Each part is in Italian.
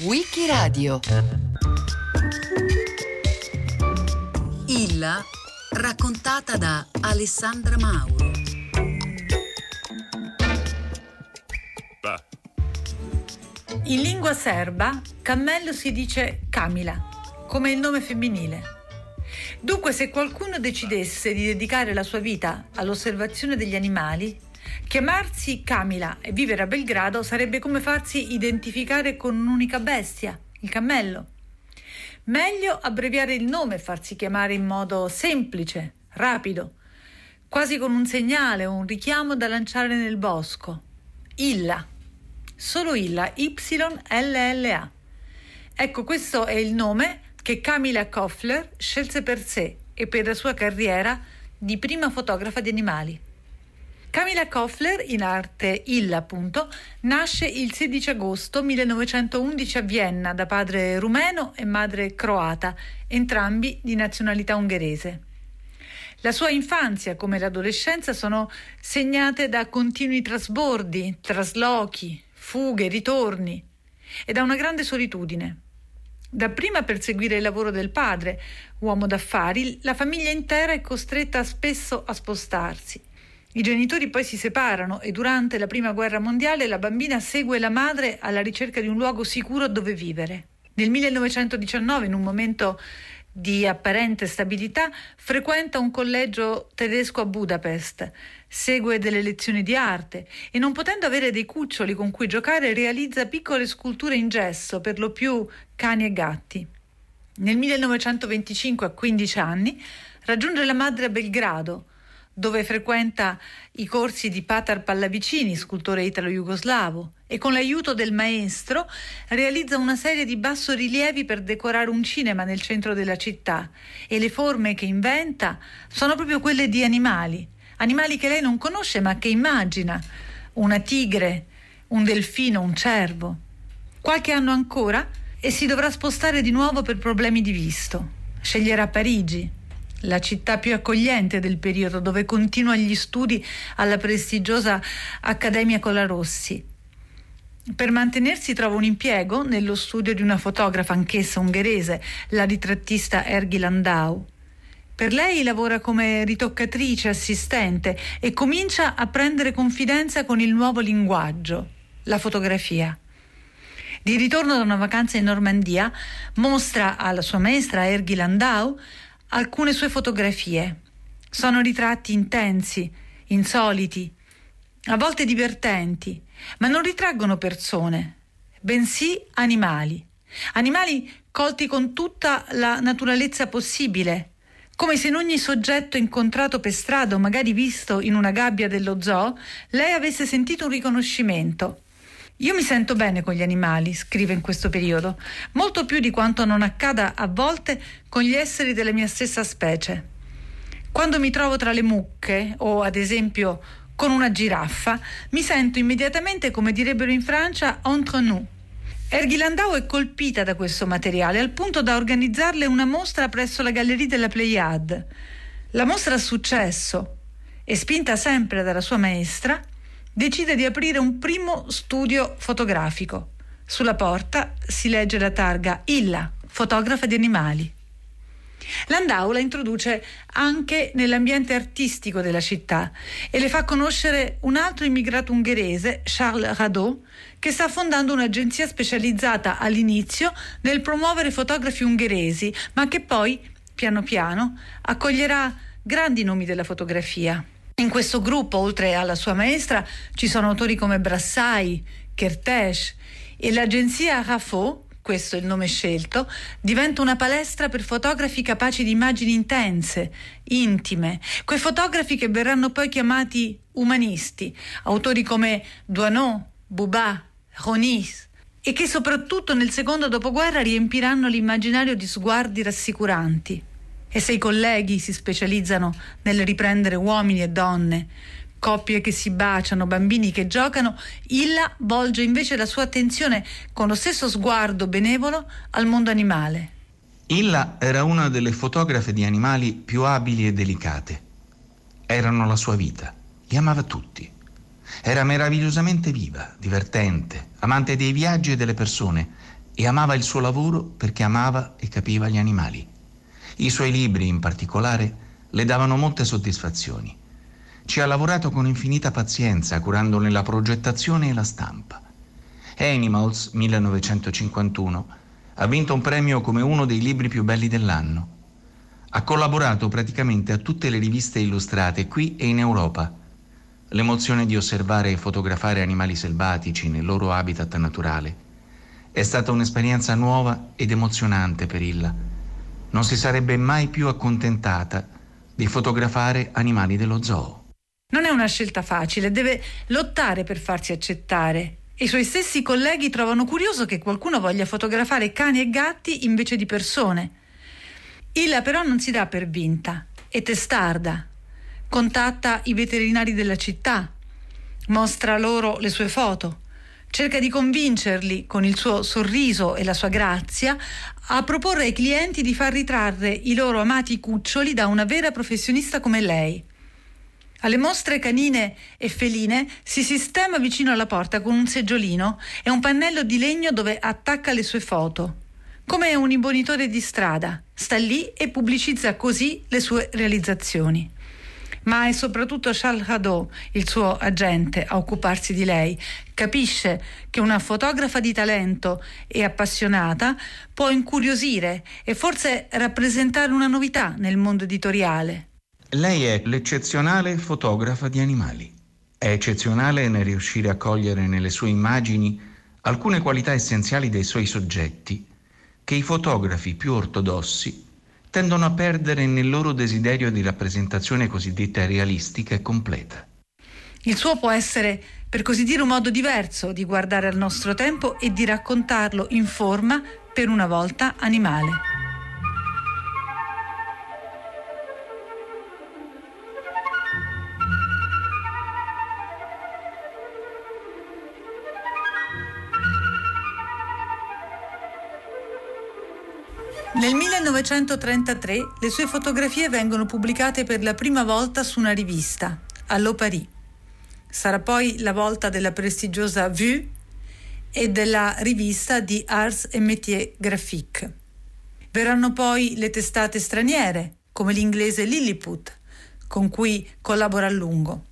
Wikiradio Illa raccontata da Alessandra Mauro. In lingua serba, cammello si dice Camila, come il nome femminile. Dunque, se qualcuno decidesse di dedicare la sua vita all'osservazione degli animali, chiamarsi Camila e vivere a Belgrado sarebbe come farsi identificare con un'unica bestia, il cammello. Meglio abbreviare il nome e farsi chiamare in modo semplice, rapido, quasi con un segnale o un richiamo da lanciare nel bosco. Illa. Solo Illa, Y-L-L-A. Ecco, questo è il nome che Camila Koffler scelse per sé e per la sua carriera di prima fotografa di animali. Camila Koffler, in arte Illa appunto, nasce il 16 agosto 1911 a Vienna da padre rumeno e madre croata, entrambi di nazionalità ungherese. La sua infanzia come l'adolescenza sono segnate da continui trasbordi, traslochi, fughe, ritorni e da una grande solitudine. Dapprima per seguire il lavoro del padre, uomo d'affari, la famiglia intera è costretta spesso a spostarsi. I genitori poi si separano e durante la prima guerra mondiale la bambina segue la madre alla ricerca di un luogo sicuro dove vivere. Nel 1919, in un momento di apparente stabilità, frequenta un collegio tedesco a Budapest, segue delle lezioni di arte e non potendo avere dei cuccioli con cui giocare realizza piccole sculture in gesso, per lo più cani e gatti. Nel 1925, a 15 anni, raggiunge la madre a Belgrado, dove frequenta i corsi di Patar Pallavicini, scultore italo-jugoslavo, e con l'aiuto del maestro realizza una serie di bassorilievi per decorare un cinema nel centro della città e le forme che inventa sono proprio quelle di animali, animali che lei non conosce ma che immagina, una tigre, un delfino, un cervo. Qualche anno ancora e si dovrà spostare di nuovo per problemi di visto. Sceglierà Parigi, la città più accogliente del periodo, dove continua gli studi alla prestigiosa Accademia Colarossi. Per mantenersi trova un impiego nello studio di una fotografa anch'essa ungherese, la ritrattista Erghi Landau. Per lei lavora come ritoccatrice, assistente e comincia a prendere confidenza con il nuovo linguaggio, la fotografia. Di ritorno da una vacanza in Normandia, mostra alla sua maestra Erghi Landau alcune sue fotografie. Sono ritratti intensi, insoliti, a volte divertenti, ma non ritraggono persone, bensì animali. Animali colti con tutta la naturalezza possibile, come se in ogni soggetto incontrato per strada o magari visto in una gabbia dello zoo, lei avesse sentito un riconoscimento. Io mi sento bene con gli animali, scrive in questo periodo, molto più di quanto non accada a volte con gli esseri della mia stessa specie. Quando mi trovo tra le mucche o ad esempio con una giraffa, mi sento immediatamente, come direbbero in Francia, entre nous. Erghilandau è colpita da questo materiale al punto da organizzarle una mostra presso la Galleria della Pleiade. La mostra ha successo e spinta sempre dalla sua maestra, decide di aprire un primo studio fotografico. Sulla porta si legge la targa Illa, fotografa di animali. Landau la introduce anche nell'ambiente artistico della città e le fa conoscere un altro immigrato ungherese, Charles Radot, che sta fondando un'agenzia specializzata all'inizio nel promuovere fotografi ungheresi, ma che poi, piano piano, accoglierà grandi nomi della fotografia. In questo gruppo, oltre alla sua maestra, ci sono autori come Brassai, Kertész e l'agenzia Raffo, questo è il nome scelto, diventa una palestra per fotografi capaci di immagini intense, intime, quei fotografi che verranno poi chiamati umanisti, autori come Douaneau, Bouba, Ronis, e che soprattutto nel secondo dopoguerra riempiranno l'immaginario di sguardi rassicuranti e se i colleghi si specializzano nel riprendere uomini e donne, coppie che si baciano, bambini che giocano, Illa volge invece la sua attenzione con lo stesso sguardo benevolo al mondo animale. Illa era una delle fotografe di animali più abili e delicate. Erano la sua vita, li amava tutti. Era meravigliosamente viva, divertente, amante dei viaggi e delle persone e amava il suo lavoro perché amava e capiva gli animali. I suoi libri, in particolare, le davano molte soddisfazioni. Ci ha lavorato con infinita pazienza, curandone la progettazione e la stampa. Animals 1951 ha vinto un premio come uno dei libri più belli dell'anno. Ha collaborato praticamente a tutte le riviste illustrate qui e in Europa. L'emozione di osservare e fotografare animali selvatici nel loro habitat naturale è stata un'esperienza nuova ed emozionante per Illa. Non si sarebbe mai più accontentata di fotografare animali dello zoo. Non è una scelta facile, deve lottare per farsi accettare. I suoi stessi colleghi trovano curioso che qualcuno voglia fotografare cani e gatti invece di persone. Illa però non si dà per vinta, è testarda. Contatta i veterinari della città, mostra loro le sue foto, cerca di convincerli con il suo sorriso e la sua grazia a proporre ai clienti di far ritrarre i loro amati cuccioli da una vera professionista come lei. Alle mostre canine e feline si sistema vicino alla porta con un seggiolino e un pannello di legno dove attacca le sue foto. Come un imbonitore di strada, sta lì e pubblicizza così le sue realizzazioni. Ma è soprattutto Charles Hadot, il suo agente, a occuparsi di lei. Capisce che una fotografa di talento e appassionata può incuriosire e forse rappresentare una novità nel mondo editoriale. Lei è l'eccezionale fotografa di animali. È eccezionale nel riuscire a cogliere nelle sue immagini alcune qualità essenziali dei suoi soggetti che i fotografi più ortodossi tendono a perdere nel loro desiderio di rappresentazione cosiddetta realistica e completa. Il suo può essere, per così dire, un modo diverso di guardare al nostro tempo e di raccontarlo in forma, per una volta, animale. Nel 1933 le sue fotografie vengono pubblicate per la prima volta su una rivista, Allo Paris. Sarà poi la volta della prestigiosa Vue e della rivista di Arts et Métiers Graphiques. Verranno poi le testate straniere, come l'inglese Lilliput, con cui collabora a lungo.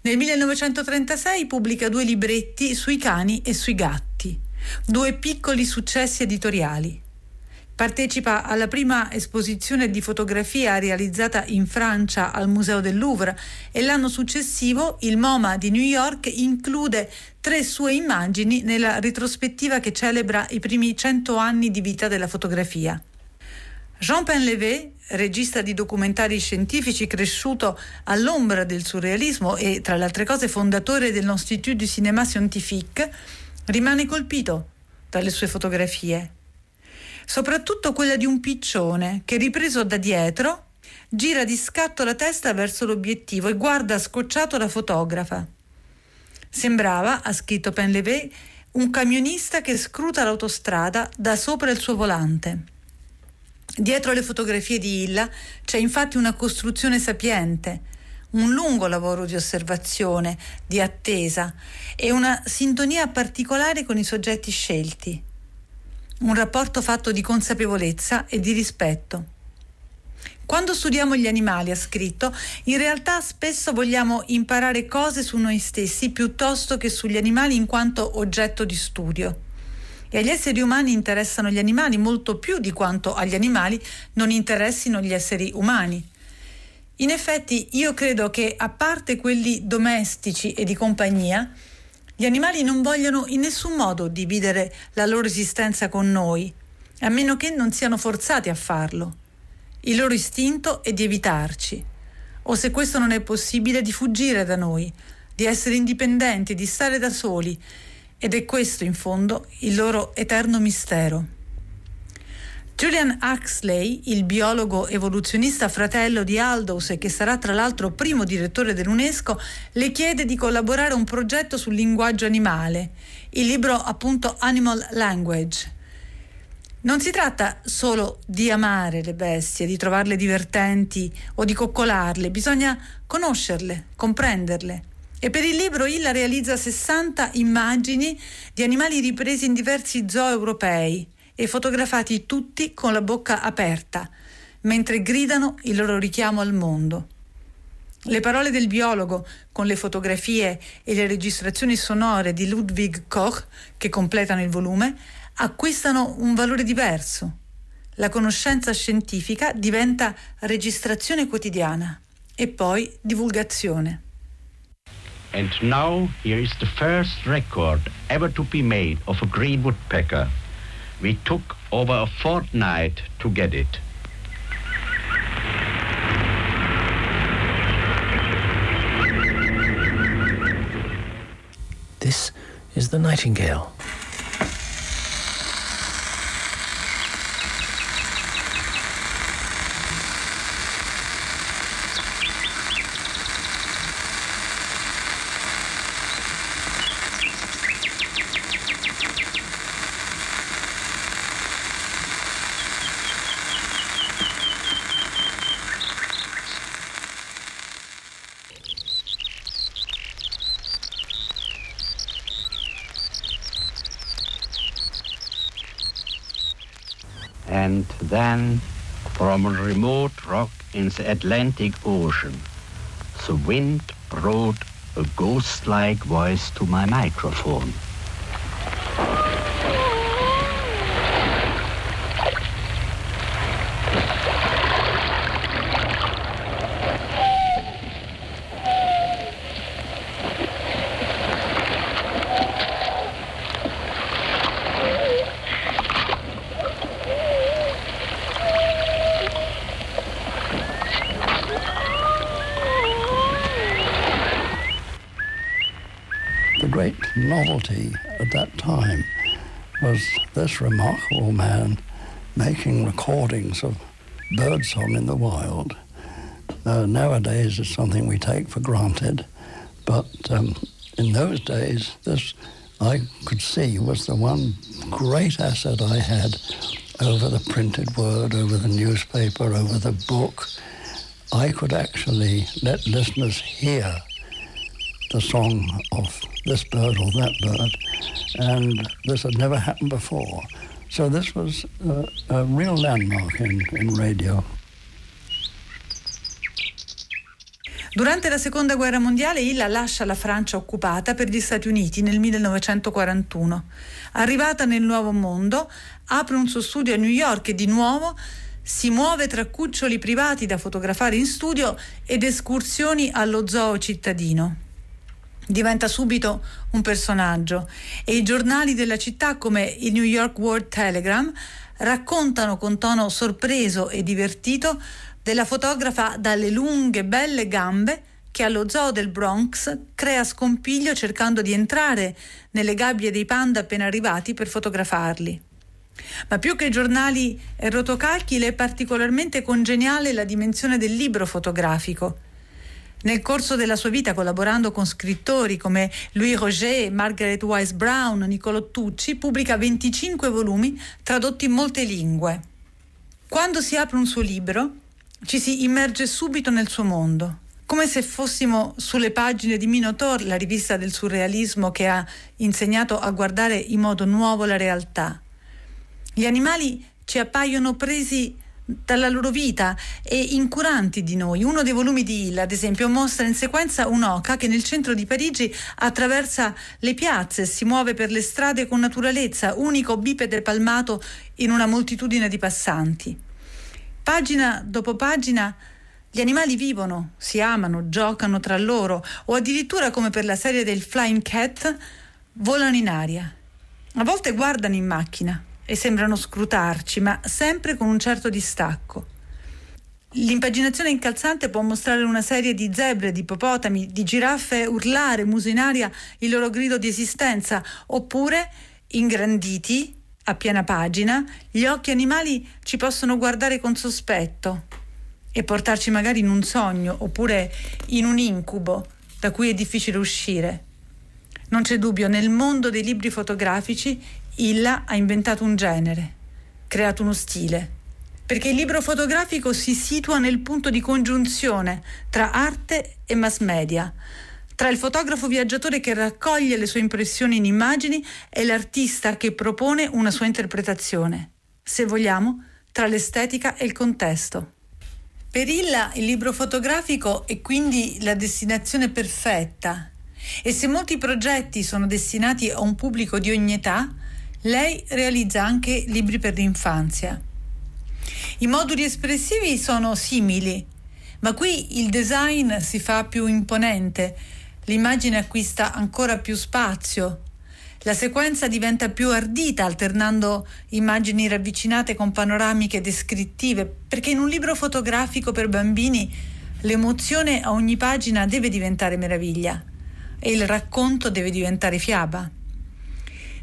Nel 1936 pubblica due libretti sui cani e sui gatti, due piccoli successi editoriali. Partecipa alla prima esposizione di fotografia realizzata in Francia al Museo del Louvre e l'anno successivo il MoMA di New York include tre sue immagini nella retrospettiva che celebra i primi cento anni di vita della fotografia. Jean Penlevé, regista di documentari scientifici cresciuto all'ombra del surrealismo e tra le altre cose fondatore dell'Institut du Cinéma Scientifique, rimane colpito dalle sue fotografie soprattutto quella di un piccione che ripreso da dietro gira di scatto la testa verso l'obiettivo e guarda scocciato la fotografa. Sembrava, ha scritto Penlevé, un camionista che scruta l'autostrada da sopra il suo volante. Dietro le fotografie di Illa c'è infatti una costruzione sapiente, un lungo lavoro di osservazione, di attesa e una sintonia particolare con i soggetti scelti un rapporto fatto di consapevolezza e di rispetto. Quando studiamo gli animali, ha scritto, in realtà spesso vogliamo imparare cose su noi stessi piuttosto che sugli animali in quanto oggetto di studio. E agli esseri umani interessano gli animali molto più di quanto agli animali non interessino gli esseri umani. In effetti io credo che, a parte quelli domestici e di compagnia, gli animali non vogliono in nessun modo dividere la loro esistenza con noi, a meno che non siano forzati a farlo. Il loro istinto è di evitarci, o se questo non è possibile, di fuggire da noi, di essere indipendenti, di stare da soli, ed è questo, in fondo, il loro eterno mistero. Julian Huxley, il biologo evoluzionista fratello di Aldous e che sarà tra l'altro primo direttore dell'UNESCO, le chiede di collaborare a un progetto sul linguaggio animale, il libro appunto Animal Language. Non si tratta solo di amare le bestie, di trovarle divertenti o di coccolarle, bisogna conoscerle, comprenderle. E per il libro Illa realizza 60 immagini di animali ripresi in diversi zoo europei e fotografati tutti con la bocca aperta, mentre gridano il loro richiamo al mondo. Le parole del biologo, con le fotografie e le registrazioni sonore di Ludwig Koch, che completano il volume, acquistano un valore diverso. La conoscenza scientifica diventa registrazione quotidiana e poi divulgazione. And now here is the first record ever to be made of a green woodpecker. We took over a fortnight to get it. This is the nightingale. Then, from a remote rock in the Atlantic Ocean, the wind brought a ghost-like voice to my microphone. The great novelty at that time was this remarkable man making recordings of birdsong in the wild. Uh, nowadays, it's something we take for granted, but um, in those days, this I could see was the one great asset I had over the printed word, over the newspaper, over the book. I could actually let listeners hear the song of this bird or that bird, and this had never happened before. So this was uh, a real landmark in, in radio. Durante la seconda guerra mondiale Illa lascia la Francia occupata per gli Stati Uniti nel 1941. Arrivata nel Nuovo Mondo, apre un suo studio a New York e di nuovo si muove tra cuccioli privati da fotografare in studio ed escursioni allo zoo cittadino. Diventa subito un personaggio e i giornali della città come il New York World Telegram raccontano con tono sorpreso e divertito della fotografa dalle lunghe belle gambe che allo zoo del Bronx crea scompiglio cercando di entrare nelle gabbie dei panda appena arrivati per fotografarli. Ma più che giornali e rotocalchi, le è particolarmente congeniale la dimensione del libro fotografico. Nel corso della sua vita, collaborando con scrittori come Louis Roger, Margaret Wise Brown, Niccolò Tucci, pubblica 25 volumi tradotti in molte lingue. Quando si apre un suo libro, ci si immerge subito nel suo mondo, come se fossimo sulle pagine di Minotaur, la rivista del surrealismo che ha insegnato a guardare in modo nuovo la realtà. Gli animali ci appaiono presi dalla loro vita e incuranti di noi. Uno dei volumi di Hill, ad esempio, mostra in sequenza un'oca che nel centro di Parigi attraversa le piazze si muove per le strade con naturalezza, unico bipede palmato in una moltitudine di passanti. Pagina dopo pagina gli animali vivono, si amano, giocano tra loro o addirittura come per la serie del Flying Cat volano in aria. A volte guardano in macchina, e sembrano scrutarci, ma sempre con un certo distacco. L'impaginazione incalzante può mostrare una serie di zebre, di ippopotami, di giraffe urlare, muso in aria il loro grido di esistenza, oppure, ingranditi, a piena pagina, gli occhi animali ci possono guardare con sospetto e portarci magari in un sogno oppure in un incubo da cui è difficile uscire. Non c'è dubbio, nel mondo dei libri fotografici Illa ha inventato un genere, creato uno stile, perché il libro fotografico si situa nel punto di congiunzione tra arte e mass media, tra il fotografo viaggiatore che raccoglie le sue impressioni in immagini e l'artista che propone una sua interpretazione. Se vogliamo, tra l'estetica e il contesto. Per Illa il libro fotografico è quindi la destinazione perfetta e se molti progetti sono destinati a un pubblico di ogni età, lei realizza anche libri per l'infanzia. I moduli espressivi sono simili, ma qui il design si fa più imponente, l'immagine acquista ancora più spazio, la sequenza diventa più ardita alternando immagini ravvicinate con panoramiche descrittive, perché in un libro fotografico per bambini l'emozione a ogni pagina deve diventare meraviglia e il racconto deve diventare fiaba.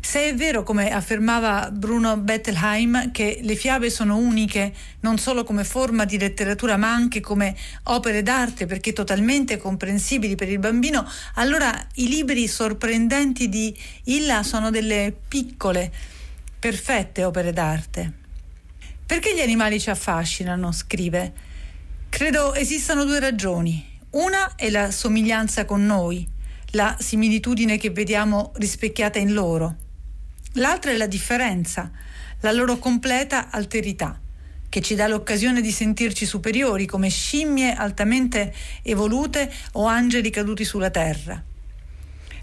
Se è vero, come affermava Bruno Bettelheim, che le fiabe sono uniche non solo come forma di letteratura ma anche come opere d'arte perché totalmente comprensibili per il bambino, allora i libri sorprendenti di Illa sono delle piccole, perfette opere d'arte. Perché gli animali ci affascinano? scrive. Credo esistano due ragioni. Una è la somiglianza con noi, la similitudine che vediamo rispecchiata in loro. L'altra è la differenza, la loro completa alterità, che ci dà l'occasione di sentirci superiori come scimmie altamente evolute o angeli caduti sulla terra.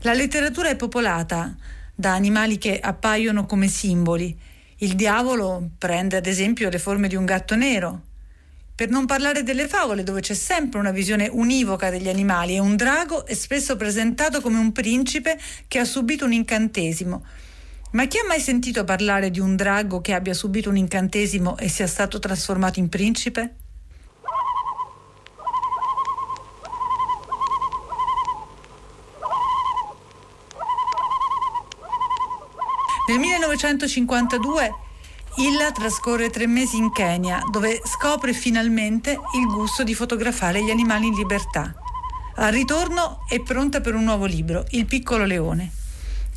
La letteratura è popolata da animali che appaiono come simboli. Il diavolo prende ad esempio le forme di un gatto nero. Per non parlare delle favole, dove c'è sempre una visione univoca degli animali, e un drago è spesso presentato come un principe che ha subito un incantesimo ma chi ha mai sentito parlare di un drago che abbia subito un incantesimo e sia stato trasformato in principe? Nel 1952 Illa trascorre tre mesi in Kenya, dove scopre finalmente il gusto di fotografare gli animali in libertà. Al ritorno è pronta per un nuovo libro, Il piccolo leone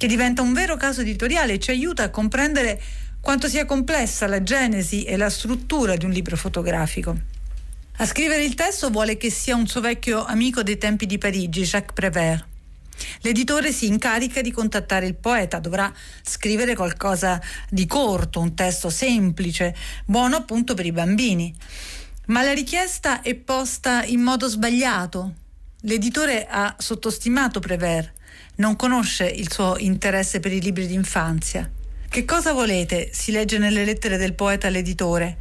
che diventa un vero caso editoriale e ci aiuta a comprendere quanto sia complessa la genesi e la struttura di un libro fotografico. A scrivere il testo vuole che sia un suo vecchio amico dei tempi di Parigi, Jacques Prévert. L'editore si incarica di contattare il poeta, dovrà scrivere qualcosa di corto, un testo semplice, buono appunto per i bambini. Ma la richiesta è posta in modo sbagliato. L'editore ha sottostimato Prévert non conosce il suo interesse per i libri d'infanzia. Che cosa volete? si legge nelle lettere del poeta all'editore.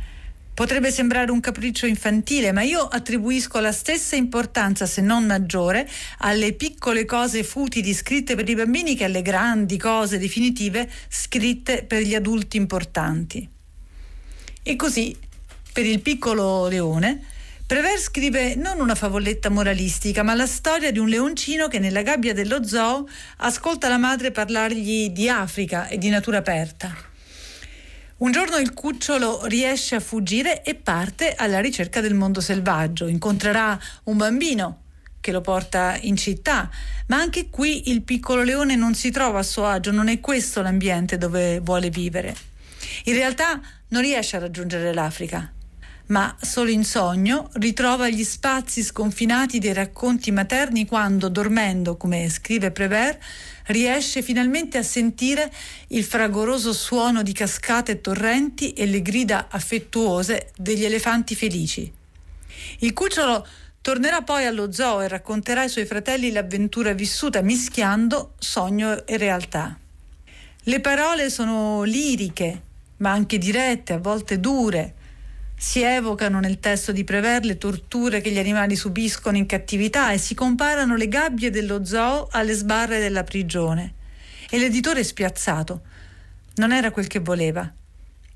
Potrebbe sembrare un capriccio infantile, ma io attribuisco la stessa importanza, se non maggiore, alle piccole cose futili scritte per i bambini che alle grandi cose definitive scritte per gli adulti importanti. E così, per il piccolo leone, Prever scrive non una favoletta moralistica, ma la storia di un leoncino che nella gabbia dello zoo ascolta la madre parlargli di Africa e di natura aperta. Un giorno il cucciolo riesce a fuggire e parte alla ricerca del mondo selvaggio. Incontrerà un bambino che lo porta in città, ma anche qui il piccolo leone non si trova a suo agio, non è questo l'ambiente dove vuole vivere. In realtà non riesce a raggiungere l'Africa, ma solo in sogno ritrova gli spazi sconfinati dei racconti materni quando, dormendo, come scrive Prévert, riesce finalmente a sentire il fragoroso suono di cascate e torrenti e le grida affettuose degli elefanti felici. Il cucciolo tornerà poi allo zoo e racconterà ai suoi fratelli l'avventura vissuta mischiando sogno e realtà. Le parole sono liriche, ma anche dirette, a volte dure, si evocano nel testo di Prever le torture che gli animali subiscono in cattività e si comparano le gabbie dello zoo alle sbarre della prigione. E l'editore è spiazzato. Non era quel che voleva.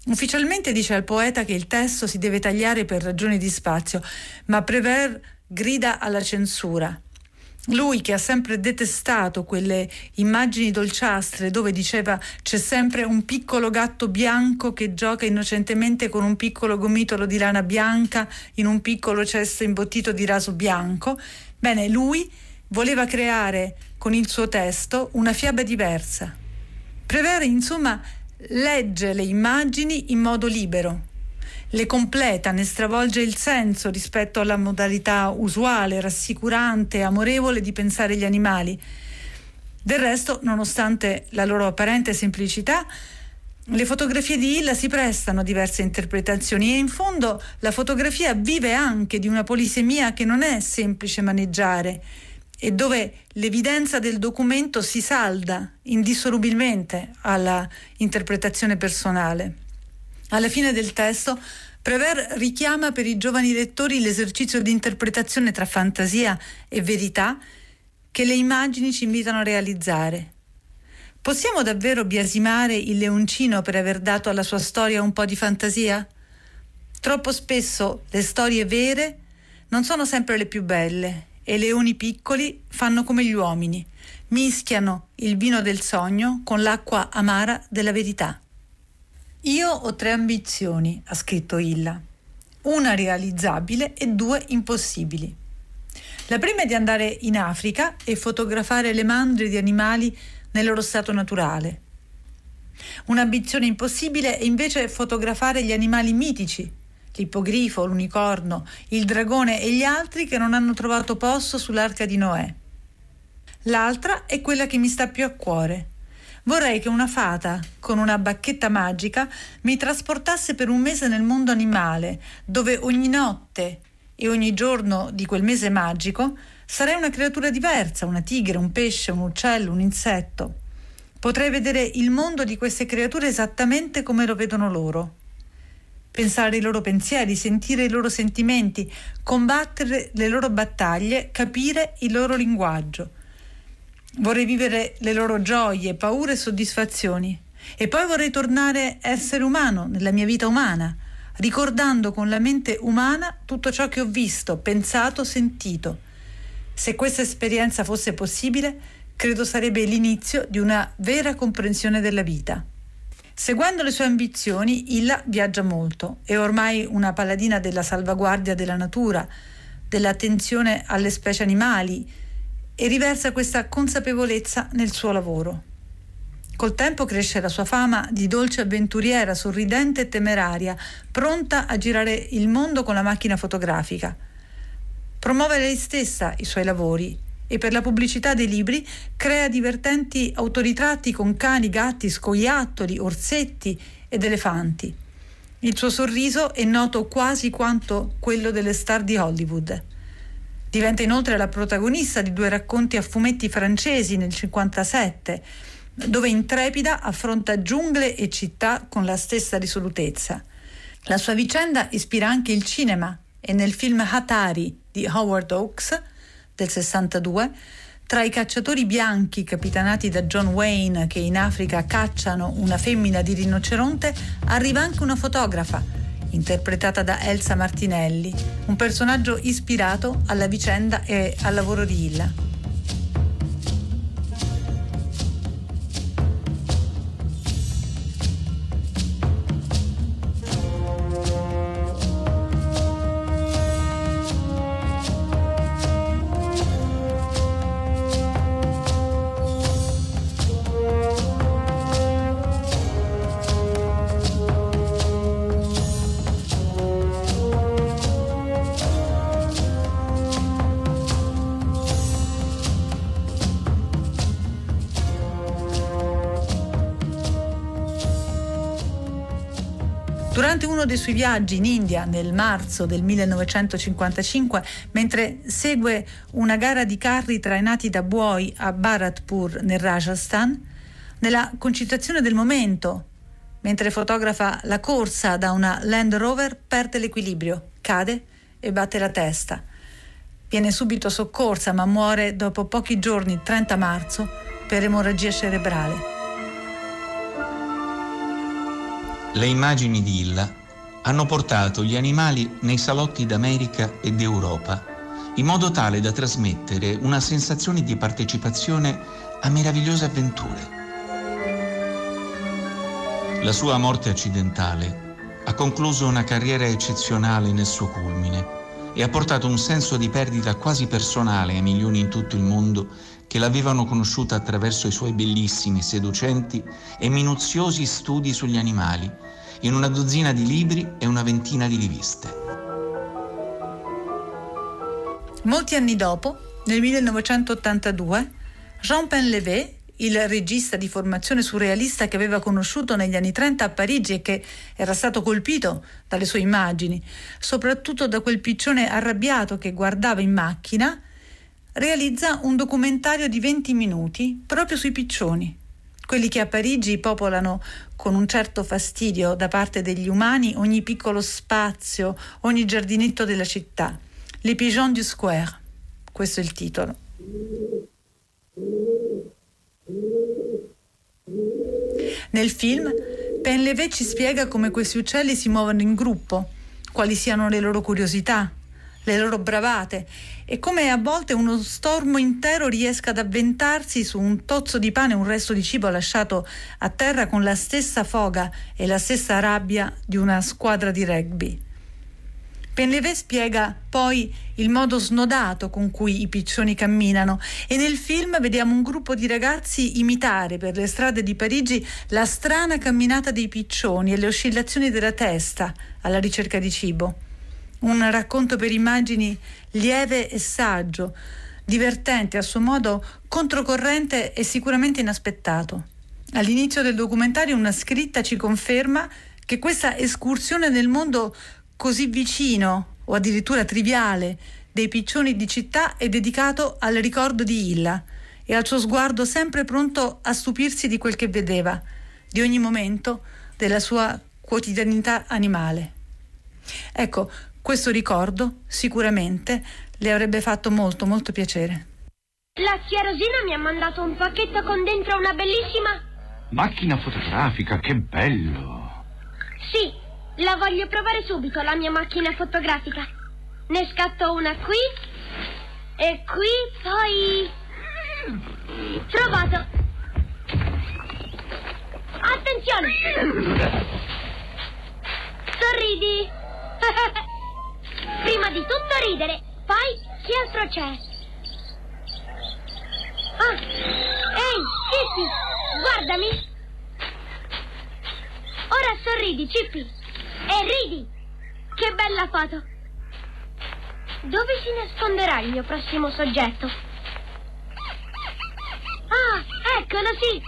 Ufficialmente dice al poeta che il testo si deve tagliare per ragioni di spazio, ma Prever grida alla censura. Lui che ha sempre detestato quelle immagini dolciastre dove diceva c'è sempre un piccolo gatto bianco che gioca innocentemente con un piccolo gomitolo di lana bianca in un piccolo cesto imbottito di raso bianco, bene, lui voleva creare con il suo testo una fiaba diversa. Prevere, insomma, legge le immagini in modo libero le completa, ne stravolge il senso rispetto alla modalità usuale, rassicurante, amorevole di pensare gli animali. Del resto, nonostante la loro apparente semplicità, le fotografie di Illa si prestano a diverse interpretazioni e in fondo la fotografia vive anche di una polisemia che non è semplice maneggiare e dove l'evidenza del documento si salda indissolubilmente alla interpretazione personale. Alla fine del testo Prever richiama per i giovani lettori l'esercizio di interpretazione tra fantasia e verità che le immagini ci invitano a realizzare. Possiamo davvero biasimare il leoncino per aver dato alla sua storia un po' di fantasia? Troppo spesso le storie vere non sono sempre le più belle e i leoni piccoli fanno come gli uomini, mischiano il vino del sogno con l'acqua amara della verità. Io ho tre ambizioni, ha scritto Illa, una realizzabile e due impossibili. La prima è di andare in Africa e fotografare le mandrie di animali nel loro stato naturale. Un'ambizione impossibile è invece fotografare gli animali mitici, l'ippogrifo, l'unicorno, il dragone e gli altri che non hanno trovato posto sull'arca di Noè. L'altra è quella che mi sta più a cuore, Vorrei che una fata, con una bacchetta magica, mi trasportasse per un mese nel mondo animale, dove ogni notte e ogni giorno di quel mese magico sarei una creatura diversa, una tigre, un pesce, un uccello, un insetto. Potrei vedere il mondo di queste creature esattamente come lo vedono loro. Pensare i loro pensieri, sentire i loro sentimenti, combattere le loro battaglie, capire il loro linguaggio. Vorrei vivere le loro gioie, paure e soddisfazioni. E poi vorrei tornare essere umano nella mia vita umana, ricordando con la mente umana tutto ciò che ho visto, pensato, sentito. Se questa esperienza fosse possibile, credo sarebbe l'inizio di una vera comprensione della vita. Seguendo le sue ambizioni, Illa viaggia molto, è ormai una paladina della salvaguardia della natura, dell'attenzione alle specie animali, e riversa questa consapevolezza nel suo lavoro. Col tempo cresce la sua fama di dolce avventuriera, sorridente e temeraria, pronta a girare il mondo con la macchina fotografica. Promuove lei stessa i suoi lavori e per la pubblicità dei libri crea divertenti autoritratti con cani, gatti, scoiattoli, orsetti ed elefanti. Il suo sorriso è noto quasi quanto quello delle star di Hollywood. Diventa inoltre la protagonista di due racconti a fumetti francesi nel 1957, dove intrepida affronta giungle e città con la stessa risolutezza. La sua vicenda ispira anche il cinema e nel film Hatari di Howard Hawks del 62 tra i cacciatori bianchi capitanati da John Wayne che in Africa cacciano una femmina di rinoceronte arriva anche una fotografa interpretata da Elsa Martinelli, un personaggio ispirato alla vicenda e al lavoro di Illa. Dei suoi viaggi in India nel marzo del 1955, mentre segue una gara di carri trainati da buoi a Bharatpur nel Rajasthan, nella concitazione del momento, mentre fotografa la corsa da una Land Rover, perde l'equilibrio, cade e batte la testa. Viene subito soccorsa ma muore dopo pochi giorni, il 30 marzo, per emorragia cerebrale. Le immagini di Illa hanno portato gli animali nei salotti d'America e d'Europa in modo tale da trasmettere una sensazione di partecipazione a meravigliose avventure. La sua morte accidentale ha concluso una carriera eccezionale nel suo culmine e ha portato un senso di perdita quasi personale a milioni in tutto il mondo che l'avevano conosciuta attraverso i suoi bellissimi, seducenti e minuziosi studi sugli animali in una dozzina di libri e una ventina di riviste. Molti anni dopo, nel 1982, Jean Penlevé, il regista di formazione surrealista che aveva conosciuto negli anni 30 a Parigi e che era stato colpito dalle sue immagini, soprattutto da quel piccione arrabbiato che guardava in macchina, realizza un documentario di 20 minuti proprio sui piccioni, quelli che a Parigi popolano con un certo fastidio da parte degli umani ogni piccolo spazio, ogni giardinetto della città. Les pigeons du square. Questo è il titolo. Nel film, Penlevé ci spiega come questi uccelli si muovono in gruppo, quali siano le loro curiosità, le loro bravate e come a volte uno stormo intero riesca ad avventarsi su un tozzo di pane, un resto di cibo lasciato a terra con la stessa foga e la stessa rabbia di una squadra di rugby. Penlevé spiega poi il modo snodato con cui i piccioni camminano e nel film vediamo un gruppo di ragazzi imitare per le strade di Parigi la strana camminata dei piccioni e le oscillazioni della testa alla ricerca di cibo. Un racconto per immagini lieve e saggio, divertente a suo modo, controcorrente e sicuramente inaspettato. All'inizio del documentario una scritta ci conferma che questa escursione nel mondo così vicino o addirittura triviale dei piccioni di città è dedicato al ricordo di Illa e al suo sguardo sempre pronto a stupirsi di quel che vedeva, di ogni momento della sua quotidianità animale. Ecco, questo ricordo sicuramente le avrebbe fatto molto molto piacere. La zia Rosina mi ha mandato un pacchetto con dentro una bellissima... Macchina fotografica, che bello! Sì, la voglio provare subito, la mia macchina fotografica. Ne scatto una qui e qui, poi... Trovato! Attenzione! Sorridi! Prima di tutto ridere, poi che altro c'è? Ah! Ehi, Cippy, guardami! Ora sorridi, Cippy! E ridi! Che bella foto! Dove si nasconderà il mio prossimo soggetto? Ah, eccolo sì!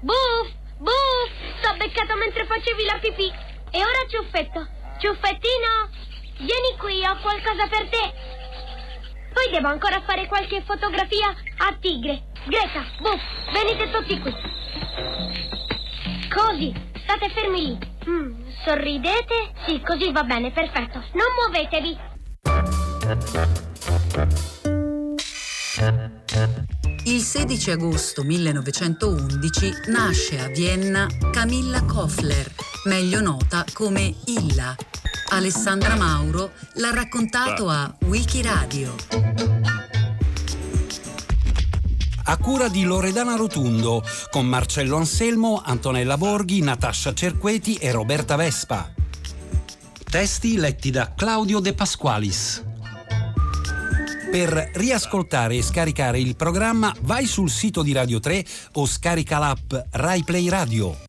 Buff! Buff! T'ho beccato mentre facevi la pipì! E ora ciuffetto! Ciuffettino! Vieni qui, ho qualcosa per te! Poi devo ancora fare qualche fotografia a tigre! Greta, Buff, venite tutti qui! Così, state fermi lì! Mm, sorridete? Sì, così va bene, perfetto. Non muovetevi. Il 16 agosto 1911 nasce a Vienna Camilla Koffler, meglio nota come Illa. Alessandra Mauro l'ha raccontato a Wikiradio a cura di Loredana Rotundo, con Marcello Anselmo, Antonella Borghi, Natascia Cerqueti e Roberta Vespa. Testi letti da Claudio De Pasqualis. Per riascoltare e scaricare il programma vai sul sito di Radio 3 o scarica l'app RaiPlay Radio.